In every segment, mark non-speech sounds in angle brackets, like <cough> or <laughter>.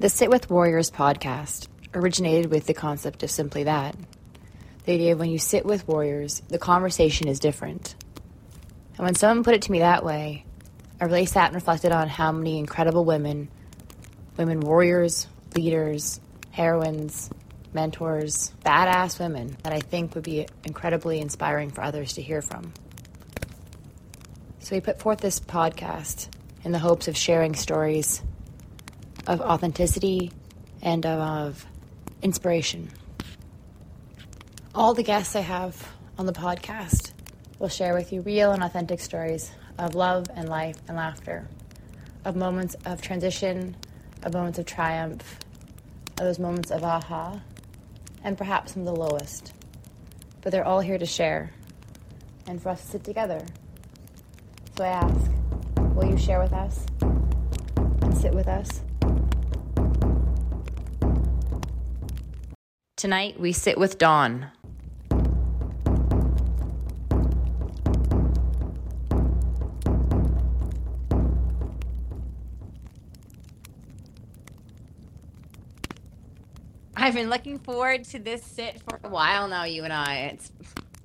The Sit with Warriors podcast originated with the concept of simply that. The idea of when you sit with warriors, the conversation is different. And when someone put it to me that way, I really sat and reflected on how many incredible women, women warriors, leaders, heroines, mentors, badass women that I think would be incredibly inspiring for others to hear from. So we put forth this podcast in the hopes of sharing stories of authenticity and of inspiration. All the guests I have on the podcast will share with you real and authentic stories of love and life and laughter, of moments of transition, of moments of triumph, of those moments of aha, and perhaps some of the lowest. But they're all here to share and for us to sit together. So I ask, will you share with us and sit with us? Tonight we sit with Dawne. I've been looking forward to this sit for a while now, you and I. It's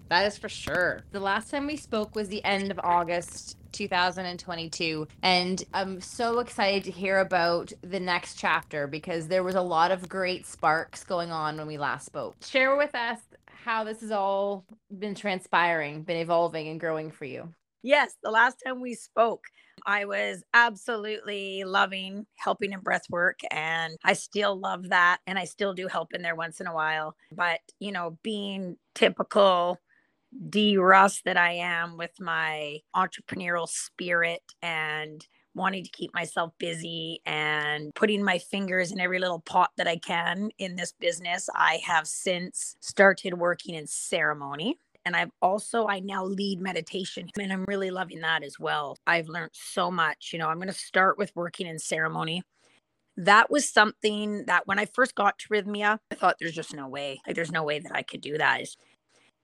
that is for sure. The last time we spoke was the end of August 2022. And I'm so excited to hear about the next chapter because there was a lot of great sparks going on when we last spoke. Share with us how this has all been transpiring, been evolving and growing for you. Yes, the last time we spoke, I was absolutely loving helping in breath work and I still love that and I still do help in there once in a while. But, you know, being typical D Russ that I am with my entrepreneurial spirit and wanting to keep myself busy and putting my fingers in every little pot that I can in this business, I have since started working in ceremony and I've also I now lead meditation and I'm really loving that as well. I've learned so much. You know, I'm going to start with working in ceremony. That was something that when I first got to Rythmia, I thought there's just no way. Like there's no way that I could do that.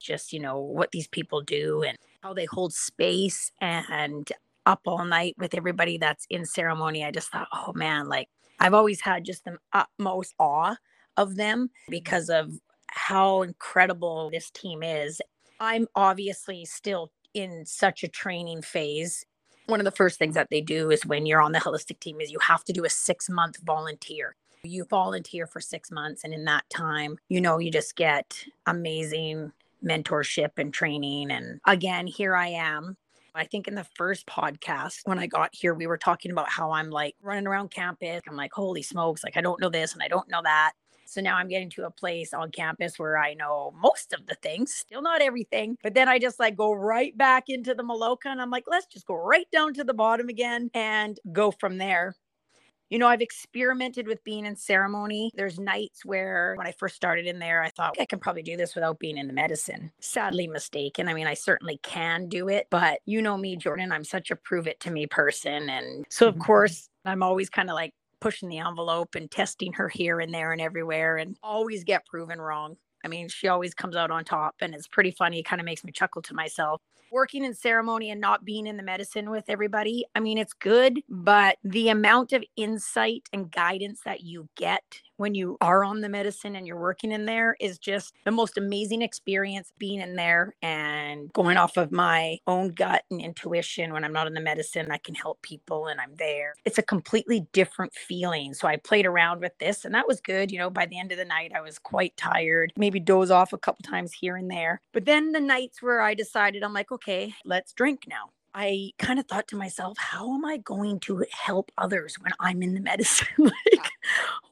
Just, you know, what these people do and how they hold space and up all night with everybody that's in ceremony. I just thought, oh man, like I've always had just the utmost awe of them because of how incredible this team is I'm obviously still in such a training phase. One of the first things that they do is when you're on the holistic team is you have to do a 6 month volunteer. You volunteer for 6 months and in that time, you know, you just get amazing mentorship and training and again, here I am I think in the first podcast when I got here, we were talking about how I'm like running around campus. I'm like, holy smokes, like I don't know this and I don't know that. So now I'm getting to a place on campus where I know most of the things, still not everything. But then I just like go right back into the Maloka and I'm like, let's just go right down to the bottom again and go from there. You know, I've experimented with being in ceremony. There's nights where when I first started in there, I thought I can probably do this without being in the medicine. Sadly mistaken. I mean, I certainly can do it, but you know me, Jordan, I'm such a prove it to me person. And so, of mm-hmm. course, I'm always kind of like pushing the envelope and testing her here and there and everywhere and always get proven wrong. I mean, she always comes out on top and it's pretty funny. It kind of makes me chuckle to myself working in ceremony and not being in the medicine with everybody, I mean, it's good, but the amount of insight and guidance that you get when you are on the medicine and you're working in there is just the most amazing experience being in there and going off of my own gut and intuition. When I'm not in the medicine I can help people and I'm there. It's a completely different feeling. So I played around with this and that was good. You know by the end of the night I was quite tired. Maybe doze off a couple times here and there. But then the nights where I decided I'm like okay let's drink now I kind of thought to myself, how am I going to help others when I'm in the medicine? <laughs> like,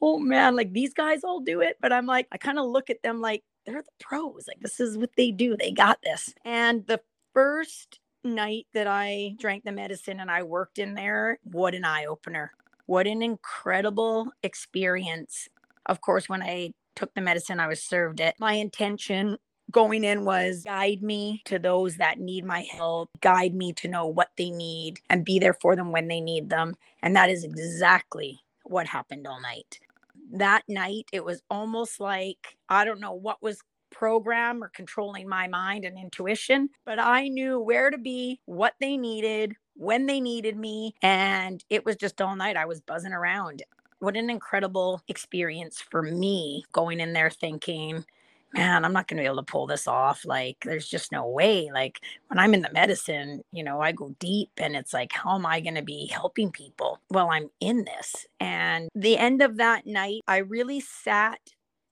oh man, like these guys all do it. But I'm like, I kind of look at them like they're the pros. Like, this is what they do. They got this. And the first night that I drank the medicine and I worked in there, what an eye opener. What an incredible experience. Of course, when I took the medicine, I was served it. My intention going in was guide me to those that need my help, guide me to know what they need and be there for them when they need them. And that is exactly what happened all night. That night, it was almost like I don't know what was program or controlling my mind and intuition, but I knew where to be, what they needed, when they needed me. And it was just all night. I was buzzing around. what an incredible experience for me going in there thinking, man, I'm not going to be able to pull this off. Like, there's just no way. Like, when I'm in the medicine, you know, I go deep and it's like, how am I going to be helping people while I'm in this? And the end of that night, I really sat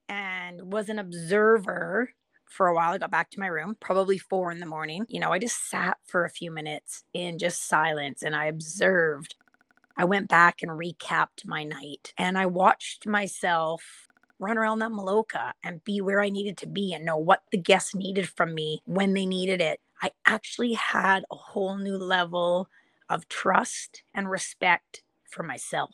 and was an observer for a while. I got back to my room, probably four in the morning. You know, I just sat for a few minutes in just silence and I observed. I went back and recapped my night and I watched myself run around that Maloka and be where I needed to be and know what the guests needed from me when they needed it. I actually had a whole new level of trust and respect for myself.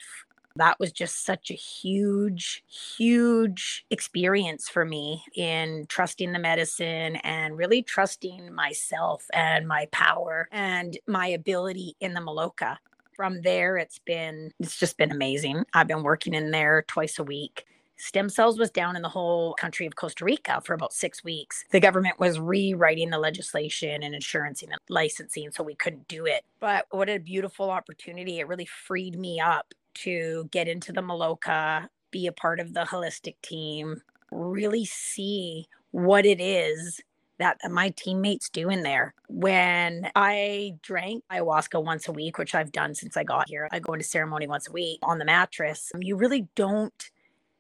That was just such a huge, huge experience for me in trusting the medicine and really trusting myself and my power and my ability in the Maloka. From there, it's been, it's just been amazing. I've been working in there twice a week stem cells was down in the whole country of Costa Rica for about six weeks. The government was rewriting the legislation and insurance and licensing, so we couldn't do it. But what a beautiful opportunity. It really freed me up to get into the Maloka, be a part of the holistic team, really see what it is that my teammates do in there. When I drank ayahuasca once a week, which I've done since I got here, I go into ceremony once a week on the mattress. You really don't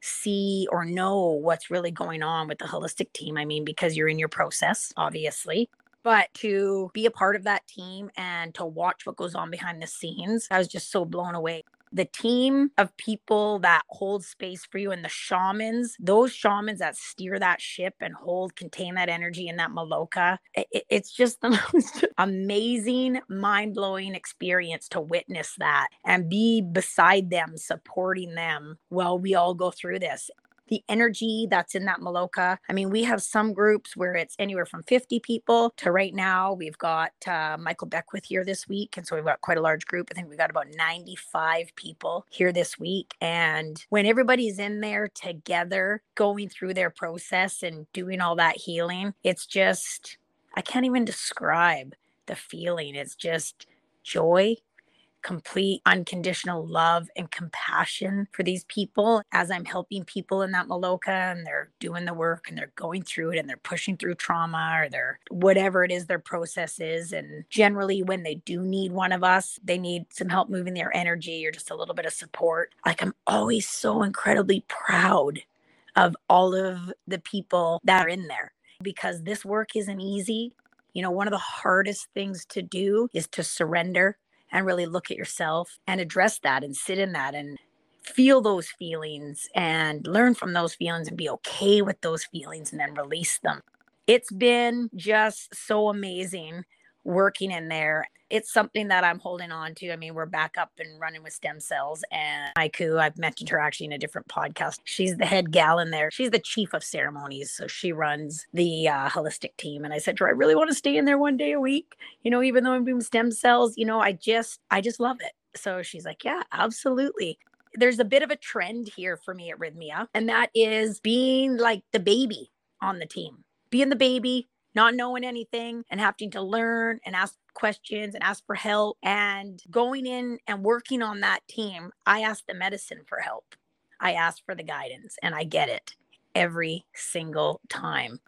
see or know what's really going on with the holistic team. I mean, because you're in your process, obviously. But to be a part of that team and to watch what goes on behind the scenes, I was just so blown away the team of people that hold space for you and the shamans, those shamans that steer that ship and hold, contain that energy in that Maloka, it, it's just the <laughs> most amazing, mind blowing experience to witness that and be beside them, supporting them while we all go through this the energy that's in that Maloka. I mean, we have some groups where it's anywhere from 50 people to right now, we've got uh, Michael Beckwith here this week. And so we've got quite a large group. I think we've got about 95 people here this week. And when everybody's in there together, going through their process and doing all that healing, it's just, I can't even describe the feeling. It's just joy complete unconditional love and compassion for these people as I'm helping people in that Maloka and they're doing the work and they're going through it and they're pushing through trauma or they're whatever it is their process is. And generally, when they do need one of us, they need some help moving their energy or just a little bit of support. Like, I'm always so incredibly proud of all of the people that are in there because this work isn't easy. You know, one of the hardest things to do is to surrender and really look at yourself and address that and sit in that and feel those feelings and learn from those feelings and be okay with those feelings and then release them. It's been just so amazing working in there it's something that I'm holding on to. I mean, we're back up and running with stem cells. And Aiku, I've mentioned her actually in a different podcast. She's the head gal in there. She's the chief of ceremonies. So she runs the uh, holistic team. And I said to her, I really want to stay in there one day a week. You know, even though I'm doing stem cells, you know, I just, I just love it. So she's like, yeah, absolutely there's a bit of a trend here for me at Rythmia, and that is being like the baby on the team, being the baby, not knowing anything and having to learn and ask questions and ask for help. And going in and working on that team, I asked the medicine for help. I asked for the guidance and I get it every single time.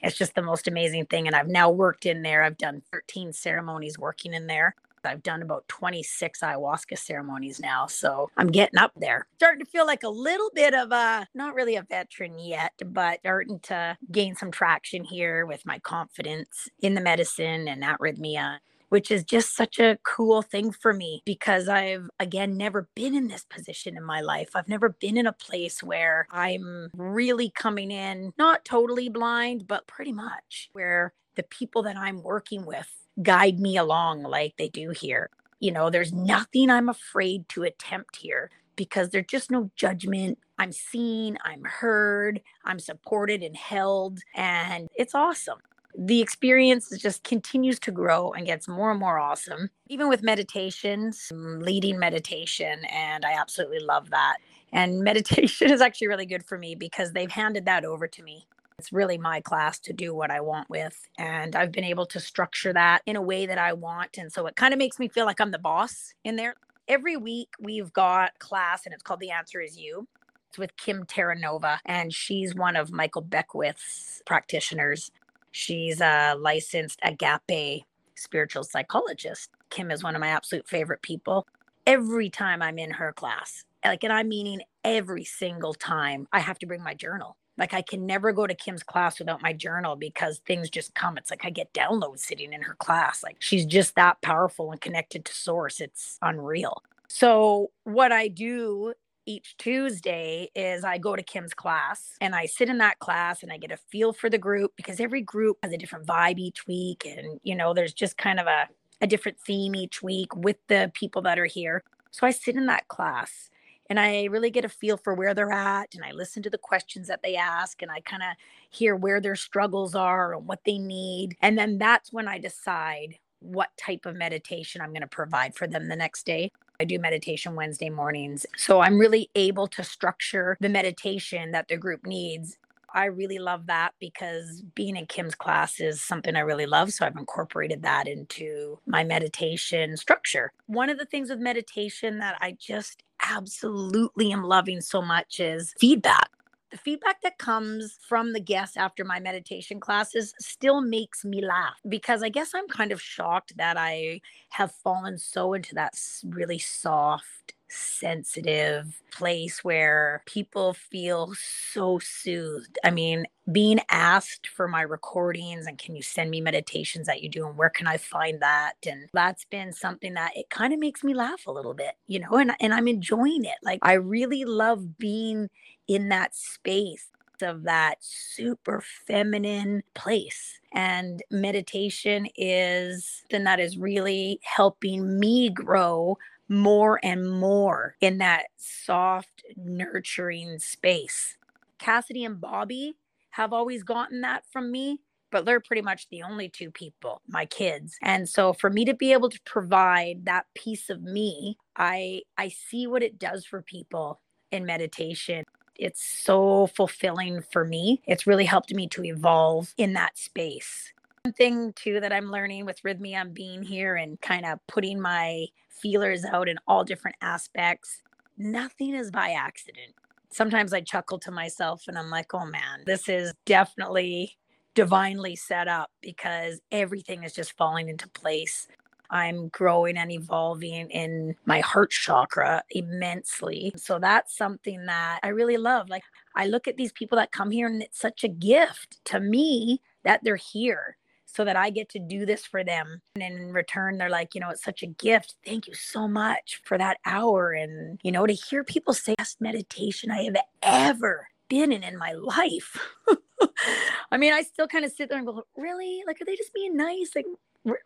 It's just the most amazing thing. And I've now worked in there. I've done 13 ceremonies working in there. I've done about 26 ayahuasca ceremonies now. So I'm getting up there. Starting to feel like a little bit of a, not really a veteran yet, but starting to gain some traction here with my confidence in the medicine and arrhythmia which is just such a cool thing for me because I've, again, never been in this position in my life. I've never been in a place where I'm really coming in, not totally blind, but pretty much where the people that I'm working with guide me along like they do here. You know, there's nothing I'm afraid to attempt here because there's just no judgment. I'm seen, I'm heard, I'm supported and held, and it's awesome. The experience just continues to grow and gets more and more awesome. Even with meditations, leading meditation, and I absolutely love that. And <laughs> meditation is actually really good for me because they've handed that over to me. It's really my class to do what I want with. And I've been able to structure that in a way that I want. And so it kind of makes me feel like I'm the boss in there. every week we've got class and it's called The Answer Is You. It's with Kim Terranova, and she's one of Michael Beckwith's practitioners. She's a licensed agape spiritual psychologist. Kim is one of my absolute favorite people. Every time I'm in her class, like, and I'm meaning every single time, I have to bring my journal. Like, I can never go to Kim's class without my journal because things just come. It's like I get downloads sitting in her class. Like, she's just that powerful and connected to source. It's unreal. So, what I do each Tuesday is I go to Kim's class and I sit in that class and I get a feel for the group because every group has a different vibe each week. And, you know, there's just kind of a, a different theme each week with the people that are here. So I sit in that class and I really get a feel for where they're at and I listen to the questions that they ask and I kind of hear where their struggles are and what they need. And then that's when I decide what type of meditation I'm going to provide for them the next day. I do meditation Wednesday mornings. So I'm really able to structure the meditation that the group needs. I really love that because being in Kim's class is something I really love. So I've incorporated that into my meditation structure. One of the things with meditation that I just absolutely am loving so much is feedback the feedback that comes from the guests after my meditation classes still makes me laugh because I guess I'm kind of shocked that I have fallen so into that really soft, sensitive place where people feel so soothed. I mean, being asked for my recordings and can you send me meditations that you do and where can I find that? And that's been something that it kind of makes me laugh a little bit, you know, and, and I'm enjoying it. Like I really love being in that space of that super feminine place. And meditation is then that is really helping me grow more and more in that soft, nurturing space. Cassidy and Bobby have always gotten that from me, but they're pretty much the only two people, my kids. And so for me to be able to provide that piece of me, I I see what it does for people in meditation it's so fulfilling for me. It's really helped me to evolve in that space. One thing too that I'm learning with Rythmia and being here and kind of putting my feelers out in all different aspects, nothing is by accident. Sometimes I chuckle to myself and I'm like, oh man, this is definitely divinely set up because everything is just falling into place. I'm growing and evolving in my heart chakra immensely. So that's something that I really love. Like I look at these people that come here and it's such a gift to me that they're here so that I get to do this for them. And in return, they're like, you know, it's such a gift. Thank you so much for that hour. And, you know, to hear people say best meditation I have ever been in in my life. <laughs> I mean, I still kind of sit there and go, really? Like, are they just being nice? Like,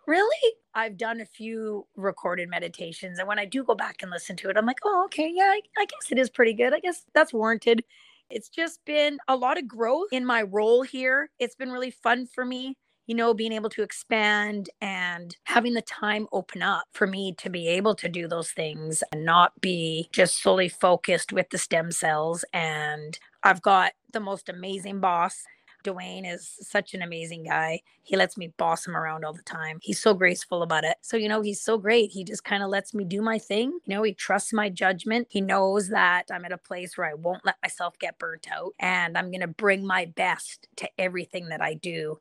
really? I've done a few recorded meditations. And when I do go back and listen to it, I'm like, oh, okay, yeah, I, I guess it is pretty good. I guess that's warranted. It's just been a lot of growth in my role here. It's been really fun for me you know, being able to expand and having the time open up for me to be able to do those things and not be just solely focused with the stem cells. And I've got the most amazing boss Dwayne is such an amazing guy. He lets me boss him around all the time. He's so graceful about it. So, you know, he's so great. He just kind of lets me do my thing. You know, he trusts my judgment. He knows that I'm at a place where I won't let myself get burnt out and I'm going to bring my best to everything that I do.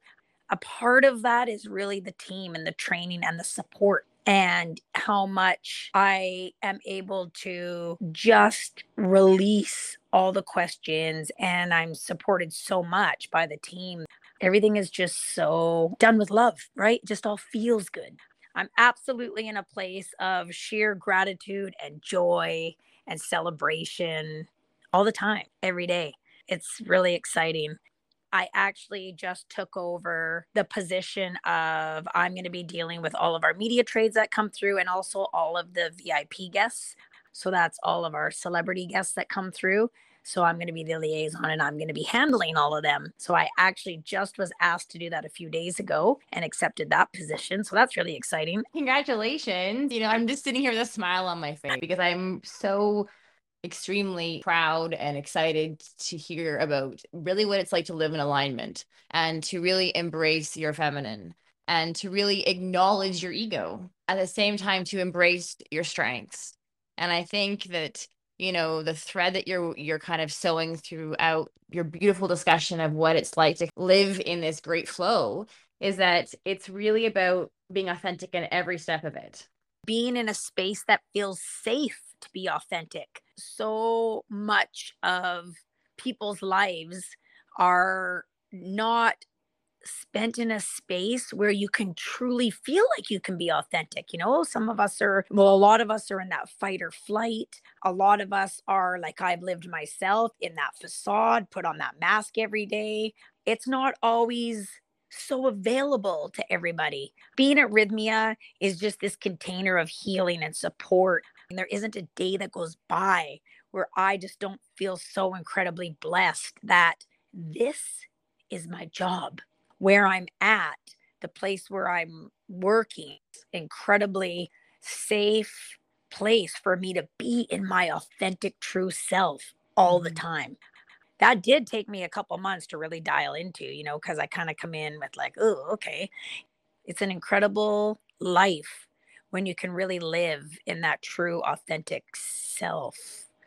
A part of that is really the team and the training and the support and how much I am able to just release all the questions. And I'm supported so much by the team. Everything is just so done with love, right? Just all feels good. I'm absolutely in a place of sheer gratitude and joy and celebration all the time, every day. It's really exciting. I actually just took over the position of I'm going to be dealing with all of our media trades that come through and also all of the VIP guests. So that's all of our celebrity guests that come through. So I'm going to be the liaison and I'm going to be handling all of them. So I actually just was asked to do that a few days ago and accepted that position. So that's really exciting. Congratulations. You know, I'm just sitting here with a smile on my face because I'm so extremely proud and excited to hear about really what it's like to live in alignment and to really embrace your feminine and to really acknowledge your ego at the same time to embrace your strengths. And I think that you know the thread that you're you're kind of sewing throughout your beautiful discussion of what it's like to live in this great flow is that it's really about being authentic in every step of it. Being in a space that feels safe to be authentic so much of people's lives are not spent in a space where you can truly feel like you can be authentic. You know, some of us are, well, a lot of us are in that fight or flight. A lot of us are like I've lived myself in that facade, put on that mask every day. It's not always so available to everybody. Being at Rythmia is just this container of healing and support. And there isn't a day that goes by where I just don't feel so incredibly blessed that this is my job where I'm at, the place where I'm working, incredibly safe place for me to be in my authentic true self all the mm-hmm. time. That did take me a couple months to really dial into, you know, because I kind of come in with like, oh, okay. It's an incredible life when you can really live in that true authentic self.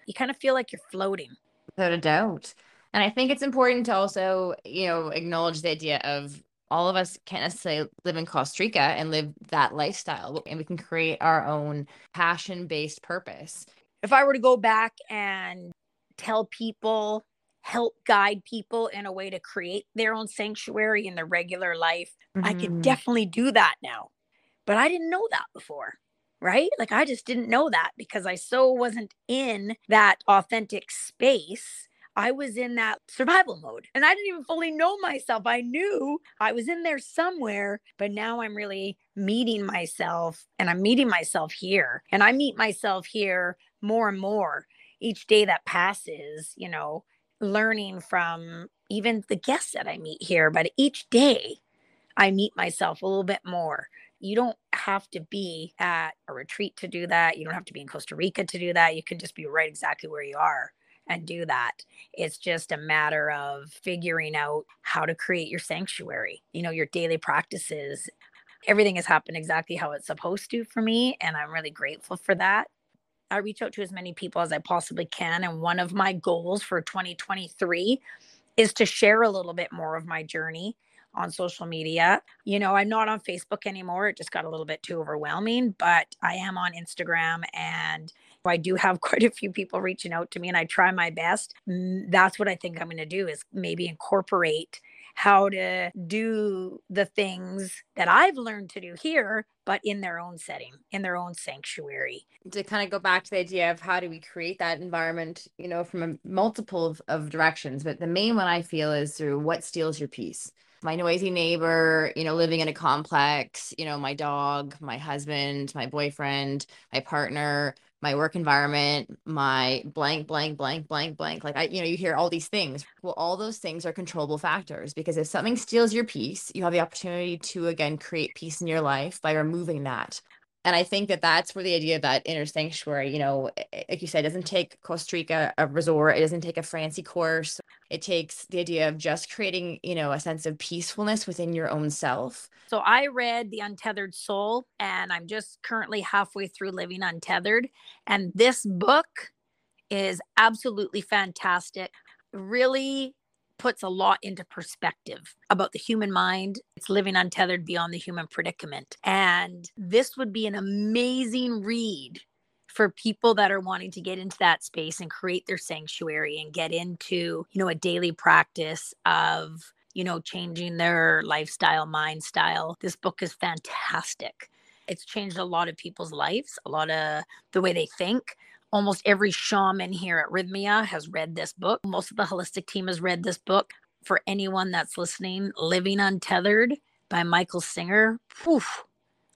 You kind of feel like you're floating. Without a doubt. And I think it's important to also, you know, acknowledge the idea of all of us can't necessarily live in Costa Rica and live that lifestyle. And we can create our own passion based purpose. If I were to go back and tell people, help guide people in a way to create their own sanctuary in their regular life, mm-hmm. I could mm-hmm. definitely do that now. But I didn't know that before right? Like I just didn't know that because I so wasn't in that authentic space I was in that survival mode and I didn't even fully know myself. I knew I was in there somewhere, but now I'm really meeting myself and I'm meeting myself here. And I meet myself here more and more each day that passes, you know, learning from even the guests that I meet here. But each day I meet myself a little bit more. You don't have to be at a retreat to do that. You don't have to be in Costa Rica to do that. You can just be right exactly where you are and do that. It's just a matter of figuring out how to create your sanctuary, you know, your daily practices. Everything has happened exactly how it's supposed to for me. And I'm really grateful for that. I reach out to as many people as I possibly can. And one of my goals for 2023 is to share a little bit more of my journey on social media. You know, I'm not on Facebook anymore. It just got a little bit too overwhelming, but I am on Instagram and I do have <laughs> quite a few people reaching out to me and I try my best. That's what I think I'm going to do is maybe incorporate how to do the things that I've learned to do here, but in their own setting, in their own sanctuary. To kind of go back to the idea of how do we create that environment, you know, from a multiple of, of directions. But the main one I feel is through what steals your peace my noisy neighbor, you know, living in a complex, you know, my dog, my husband, my boyfriend, my partner, my work environment, my blank, blank, blank, blank, blank. Like I, you know, you hear all these things. Well, all those things are controllable factors because if something steals your peace, you have the opportunity to again create peace in your life by removing that. And I think that that's where the idea of that inner sanctuary, you know, like you said, doesn't take Costa Rica a resort. It doesn't take a fancy course. It takes the idea of just creating, you know, a sense of peacefulness within your own self. So I read The Untethered Soul, and I'm just currently halfway through Living Untethered. And this book is absolutely fantastic. Really puts a lot into perspective about the human mind. It's living untethered beyond the human predicament. And this would be an amazing read for people that are wanting to get into that space and create their sanctuary and get into, you know, a daily practice of, you know, changing their lifestyle, mind style. This book is fantastic. It's changed a lot of people's lives, a lot of the way they think Almost every shaman here at Rythmia has read this book. Most of the holistic team has read this book. For anyone that's listening, Living Untethered by Michael Singer. Poof,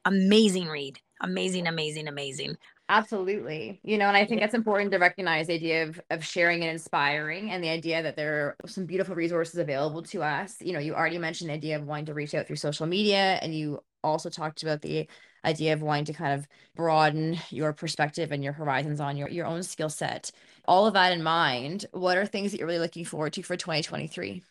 amazing read. Amazing, amazing, amazing. Absolutely. You know, and I think that's important to recognize the idea of, of sharing and inspiring and the idea that there are some beautiful resources available to us. You know, you already mentioned the idea of wanting to reach out through social media and you also talked about the idea of wanting to kind of broaden your perspective and your horizons on your, your own skill set. All of that in mind, what are things that you're really looking forward to for 2023?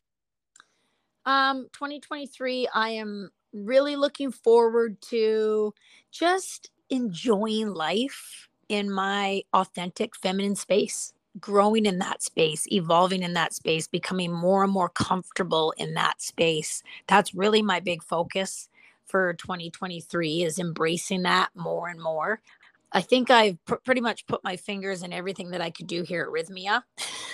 Um, 2023, I am really looking forward to just enjoying life in my authentic feminine space, growing in that space, evolving in that space, becoming more and more comfortable in that space. That's really my big focus for 2023 is embracing that more and more. I think I've pr- pretty much put my fingers in everything that I could do here at Rythmia.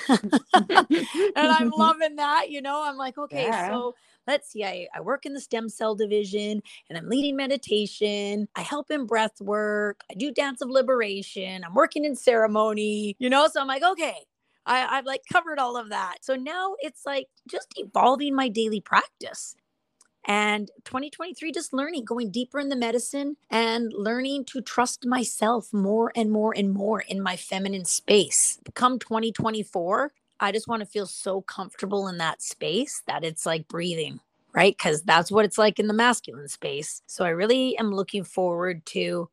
<laughs> and I'm <laughs> loving that. You know, I'm like, okay, yeah. so let's see, I, I work in the stem cell division and I'm leading meditation. I help in breath work. I do dance of liberation. I'm working in ceremony, you know? So I'm like, okay, I, I've like covered all of that. So now it's like just evolving my daily practice and 2023 just learning going deeper in the medicine and learning to trust myself more and more and more in my feminine space. Come 2024 i just want to feel so comfortable in that space that it's like breathing right? Because that's what it's like in the masculine space. So i really am looking forward to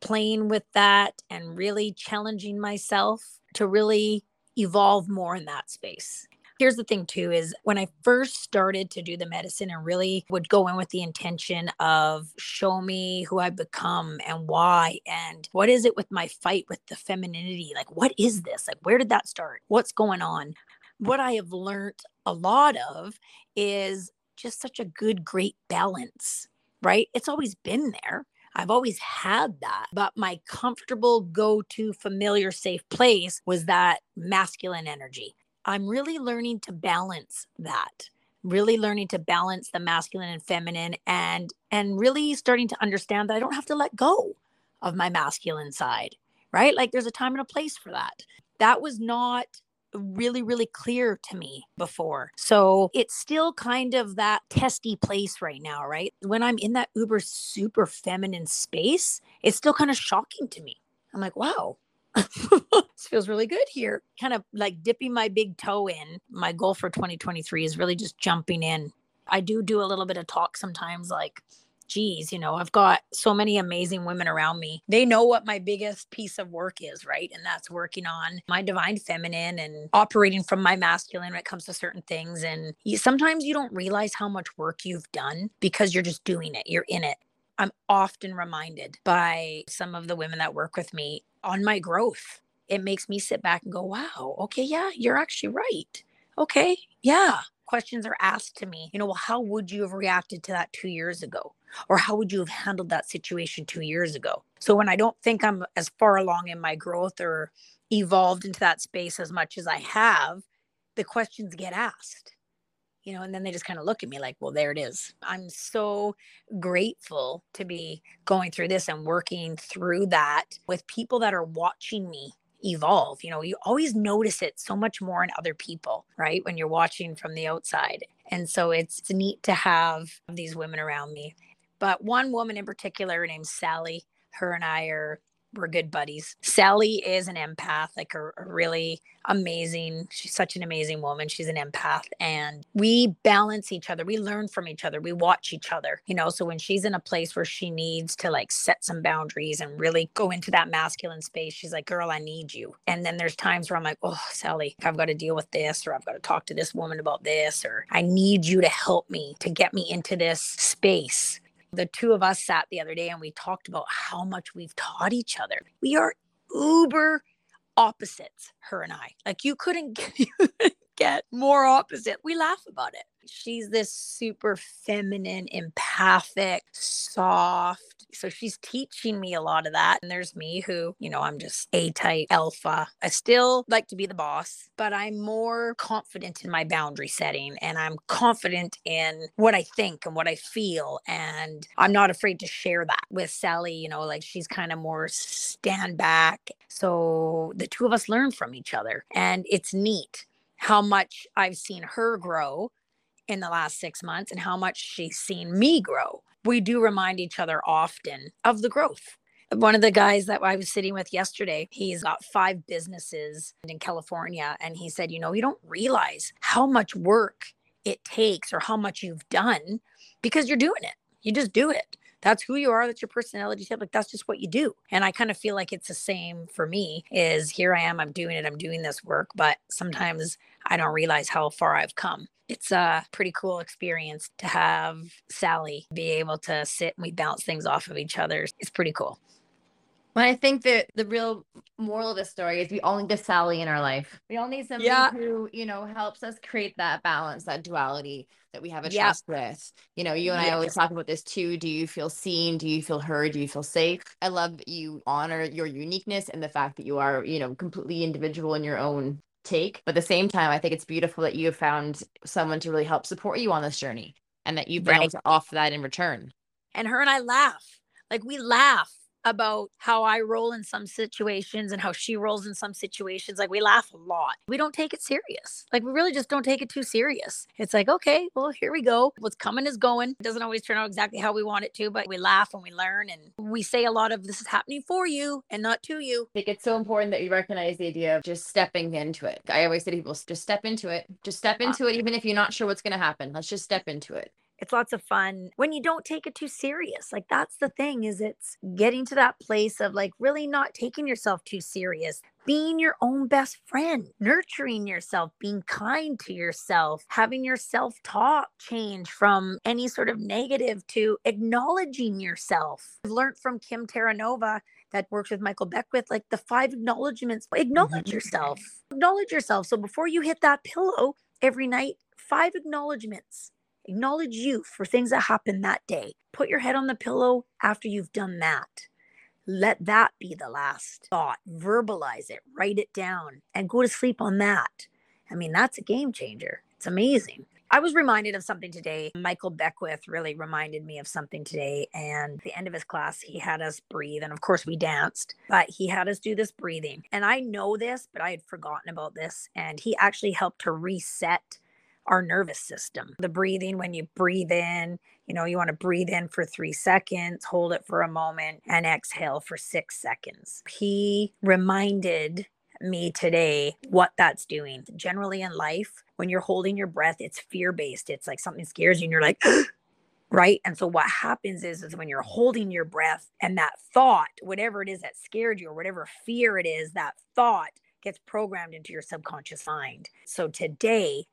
playing with that and really challenging myself to really evolve more in that space Here's the thing too is when I first started to do the medicine and really would go in with the intention of show me who I've become and why and what is it with my fight with the femininity? Like what is this? Like where did that start? What's going on? What I have learned a lot of is just such a good great balance, right? It's always been there. I've always had that, but my comfortable go to familiar safe place was that masculine energy. I'm really learning to balance that really learning to balance the masculine and feminine and and really starting to understand that I don't have to let go of my masculine side right? Like there's a time and a place for that. That was not really really clear to me before. So it's still kind of that testy place right now right? When i'm in that uber super feminine space it's still kind of shocking to me. I'm like wow this feels really good here. Kind of like dipping my big toe in. My goal for 2023 is really just jumping in. I do do a little bit of talk sometimes, like, geez, you know, I've got so many amazing women around me. They know what my biggest piece of work is, right? And that's working on my divine feminine and operating from my masculine when it comes to certain things. And you, sometimes you don't realize how much work you've done because you're just doing it, you're in it. I'm often reminded by some of the women that work with me on my growth. It makes me sit back and go, wow, okay, yeah, you're actually right. Okay, yeah. Questions are asked to me, you know, well, how would you have reacted to that two years ago? Or how would you have handled that situation two years ago? So when I don't think I'm as far along in my growth or evolved into that space as much as I have, the questions get asked you know, and then they just kind of look at me like, well, there it is. I'm so grateful to be going through this and working through that with people that are watching me evolve. You know, you always notice it so much more in other people, right? When you're watching from the outside. And so it's, neat to have these women around me. But one woman in particular named Sally, her and I are we're good buddies. Sally is an empath, like a, a, really amazing. She's such an amazing woman. She's an empath, and we balance each other. We learn from each other. We watch each other. You know, so when she's in a place where she needs to like set some boundaries and really go into that masculine space, she's like, "Girl, I need you." And then there's times where I'm like, "Oh, Sally, I've got to deal with this, or I've got to talk to this woman about this, or I need you to help me to get me into this space." The two of us sat the other day and we talked about how much we've taught each other. We are uber opposites, her and I. Like you couldn't <laughs> get more opposite. We laugh about it. She's this super feminine, empathic, soft, so she's teaching me a lot of that. And there's me who, you know, I'm just A type alpha. I still like to be the boss, but I'm more confident in my boundary setting and I'm confident in what I think and what I feel. And I'm not afraid to share that with Sally, you know, like she's kind of more stand back. So the two of us learn from each other. And it's neat how much I've seen her grow in the last six months and how much she's seen me grow we do remind each other often of the growth. One of the guys that I was sitting with yesterday, he's got five businesses in California. And he said, You know, you don't realize how much work it takes or how much you've done because you're doing it. You just do it. That's who you are. That's your personality type. Like that's just what you do. And I kind of feel like it's the same for me is here I am. I'm doing it. I'm doing this work. But sometimes I don't realize how far I've come it's a pretty cool experience to have Sally be able to sit and we bounce things off of each other. It's pretty cool. But I think that the real moral of the story is we all need a Sally in our life. We all need somebody Yeah. who, you know, helps us create that balance, that duality that we have a Yeah. trust with. You know, you and I always talk about this too. Do you feel seen? Do you feel heard? Do you feel safe? I love that you honor your uniqueness and the fact that you are, you know, completely individual in your own take. But at the same time, I think it's beautiful that you have found someone to really help support you on this journey and that you've been able to offer that in return. and her and I laugh. Like we laugh about how I roll in some situations and how she rolls in some situations. Like we laugh a lot. We don't take it serious. Like we really just don't take it too serious. It's like, okay, well, here we go. What's coming is going. It doesn't always turn out exactly how we want it to, but we laugh and we learn and we say a lot of this is happening for you and not to you. I think it's so important that you recognize the idea of just stepping into it. I always say to people, just step into it. Just step uh, into it, even if you're not sure what's going to happen. Let's just step into it. It's lots of fun when you don't take it too serious like that's the thing is it's getting to that place of like really not taking yourself too serious being your own best friend nurturing yourself being kind to yourself having your self talk change from any sort of negative to acknowledging yourself. I've learned from kim terranova that works with michael beckwith like the five acknowledgments acknowledge Mhm. yourself acknowledge yourself. So before you hit that pillow every night five acknowledgments Acknowledge you for things that happened that day. Put your head on the pillow after you've done that. Let that be the last thought. Verbalize it, write it down, and go to sleep on that. I mean, that's a game changer. It's amazing. I was reminded of something today. Michael Beckwith really reminded me of something today. And the end of his class, he had us breathe. And of course, we danced, but he had us do this breathing. And I know this, but I had forgotten about this. And he actually helped to reset our nervous system. The breathing, when you breathe in, you know, you want to breathe in for three seconds, hold it for a moment, and exhale for six seconds. He reminded me today what that's doing. Generally in life, when you're holding your breath, it's fear based. It's like something scares you and you're like, <gasps> right? And so what happens is, is when you're holding your breath and that thought, whatever it is that scared you or whatever fear it is, that thought gets programmed into your subconscious mind. So today,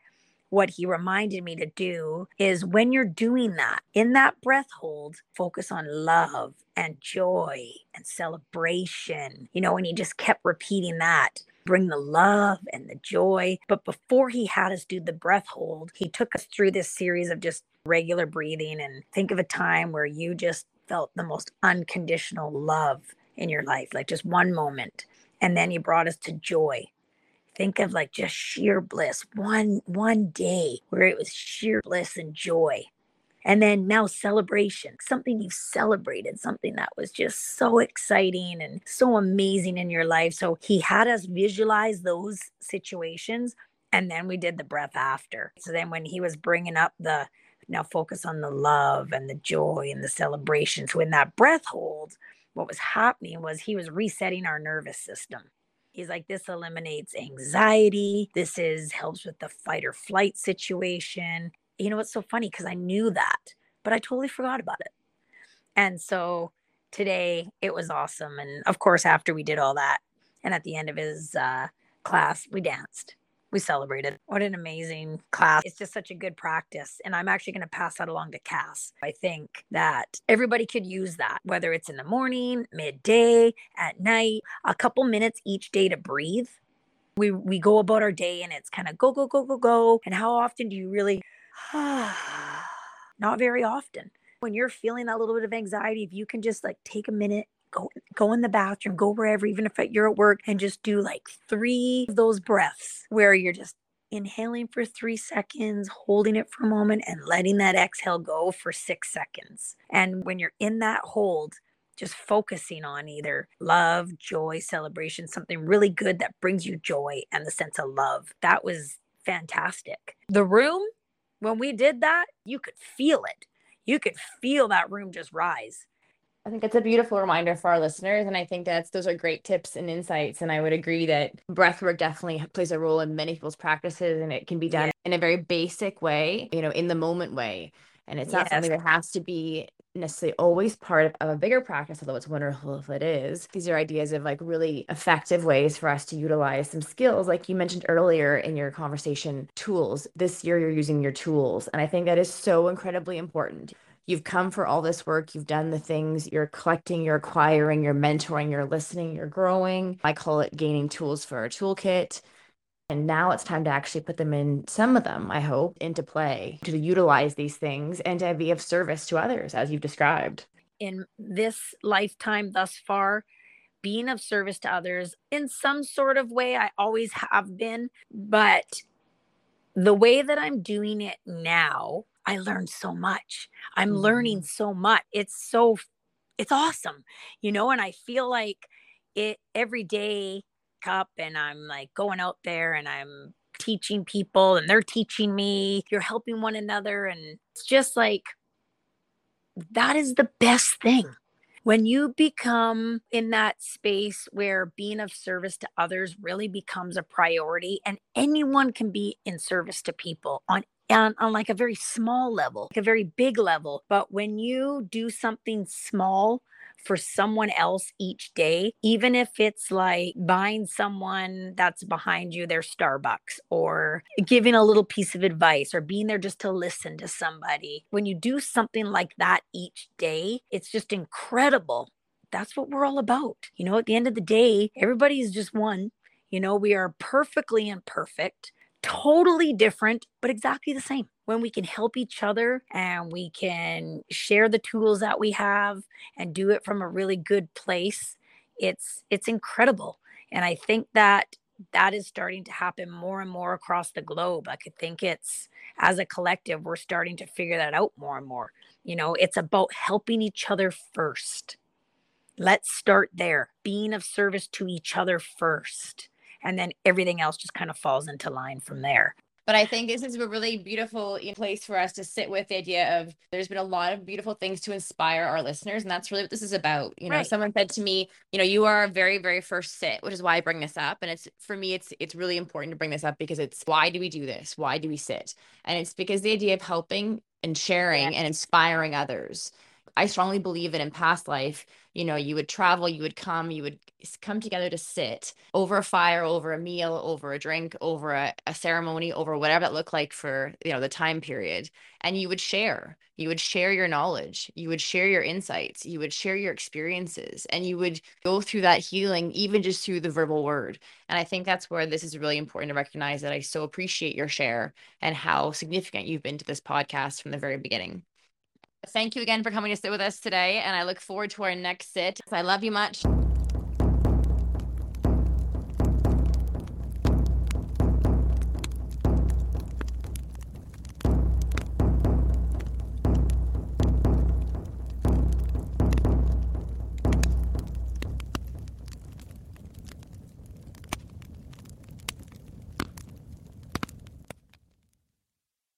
what he reminded me to do is when you're doing that, in that breath hold, focus on love and joy and celebration. You know, and he just kept repeating that. Bring the love and the joy. But before he had us do the breath hold, he took us through this series of just regular breathing and think of a time where you just felt the most unconditional love in your life, like just one moment. And then he brought us to joy think of like just sheer bliss one one day where it was sheer bliss and joy. And then now celebration something you've celebrated something that was just so exciting and so amazing in your life. So he had us visualize those situations and then we did the breath after. So then when he was bringing up the now focus on the love and the joy and the celebration so in that breath hold what was happening was he was resetting our nervous system He's like, this eliminates anxiety. This is helps with the fight or flight situation. You know, it's so funny because I knew that, but I totally forgot about it. And so today it was awesome. And of course, after we did all that, and at the end of his uh, class, we danced. We celebrated. What an amazing class. It's just such a good practice. And I'm actually going to pass that along to Cass. I think that everybody could use that, whether it's in the morning, midday, at night, a couple minutes each day to breathe. We, we go about our day and it's kind of go, go, go, go, go. And how often do you really, <sighs> not very often. When you're feeling that little bit of anxiety, if you can just like take a minute, go go in the bathroom, go wherever, even if you're at work, and just do like three of those breaths where you're just inhaling for three seconds, holding it for a moment, and letting that exhale go for six seconds. And when you're in that hold, just focusing on either love, joy, celebration, something really good that brings you joy and the sense of love. That was fantastic. The room, when we did that, you could feel it. You could feel that room just rise. I think it's a beautiful reminder for our listeners. And I think that's those are great tips and insights. And I would agree that breath work definitely plays a role in many people's practices and it can be done Yeah. in a very basic way, you know, in the moment way. And it's not something that has to be necessarily always part of a bigger practice, although it's wonderful if it is. These are ideas of like really effective ways for us to utilize some skills, like you mentioned earlier in your conversation, tools. This year you're using your tools. And I think that is so incredibly important You've come for all this work. You've done the things. You're collecting, you're acquiring, you're mentoring, you're listening, you're growing. I call it gaining tools for our toolkit. And now it's time to actually put them in, some of them, I hope, into play to utilize these things and to be of service to others, as you've described. In this lifetime thus far, being of service to others in some sort of way, I always have been. But the way that I'm doing it now, I learned so much. I'm mm-hmm. learning so much. It's so, it's awesome, you know, and I feel like it every day up and I'm like going out there and I'm teaching people and they're teaching me. You're helping one another. And it's just like, that is the best thing. When you become in that space where being of service to others really becomes a priority, and anyone can be in service to people on on, on like a very small level, like a very big level. But when you do something small for someone else each day, even if it's like buying someone that's behind you their Starbucks or giving a little piece of advice or being there just to listen to somebody. When you do something like that each day, it's just incredible. That's what we're all about. You know, at the end of the day, everybody is just one. You know, we are perfectly imperfect totally different, but exactly the same. When we can help each other and we can share the tools that we have and do it from a really good place, it's it's incredible. And I think that that is starting to happen more and more across the globe. I could think it's as a collective, we're starting to figure that out more and more. You know, it's about helping each other first. Let's start there, being of service to each other first and then everything else just kind of falls into line from there but I think this is a really beautiful place for us to sit with the idea of there's been a lot of beautiful things to inspire our listeners. And that's really what this is about. You know, right. someone said to me, you know, you are a very, very first sit, which is why I bring this up. And it's for me, it's it's really important to bring this up because it's why do we do this? Why do we sit? And it's because the idea of helping and sharing yeah. and inspiring others. I strongly believe that in past life, you know, you would travel, you would come, you would come together to sit over a fire, over a meal, over a drink, over a, a ceremony, over whatever it looked like for, you know, the time period. And you would share, you would share your knowledge, you would share your insights, you would share your experiences, and you would go through that healing, even just through the verbal word. And I think that's where this is really important to recognize that I so appreciate your share and how significant you've been to this podcast from the very beginning. Thank you again for coming to sit with us today. And I look forward to our next sit. I love you much.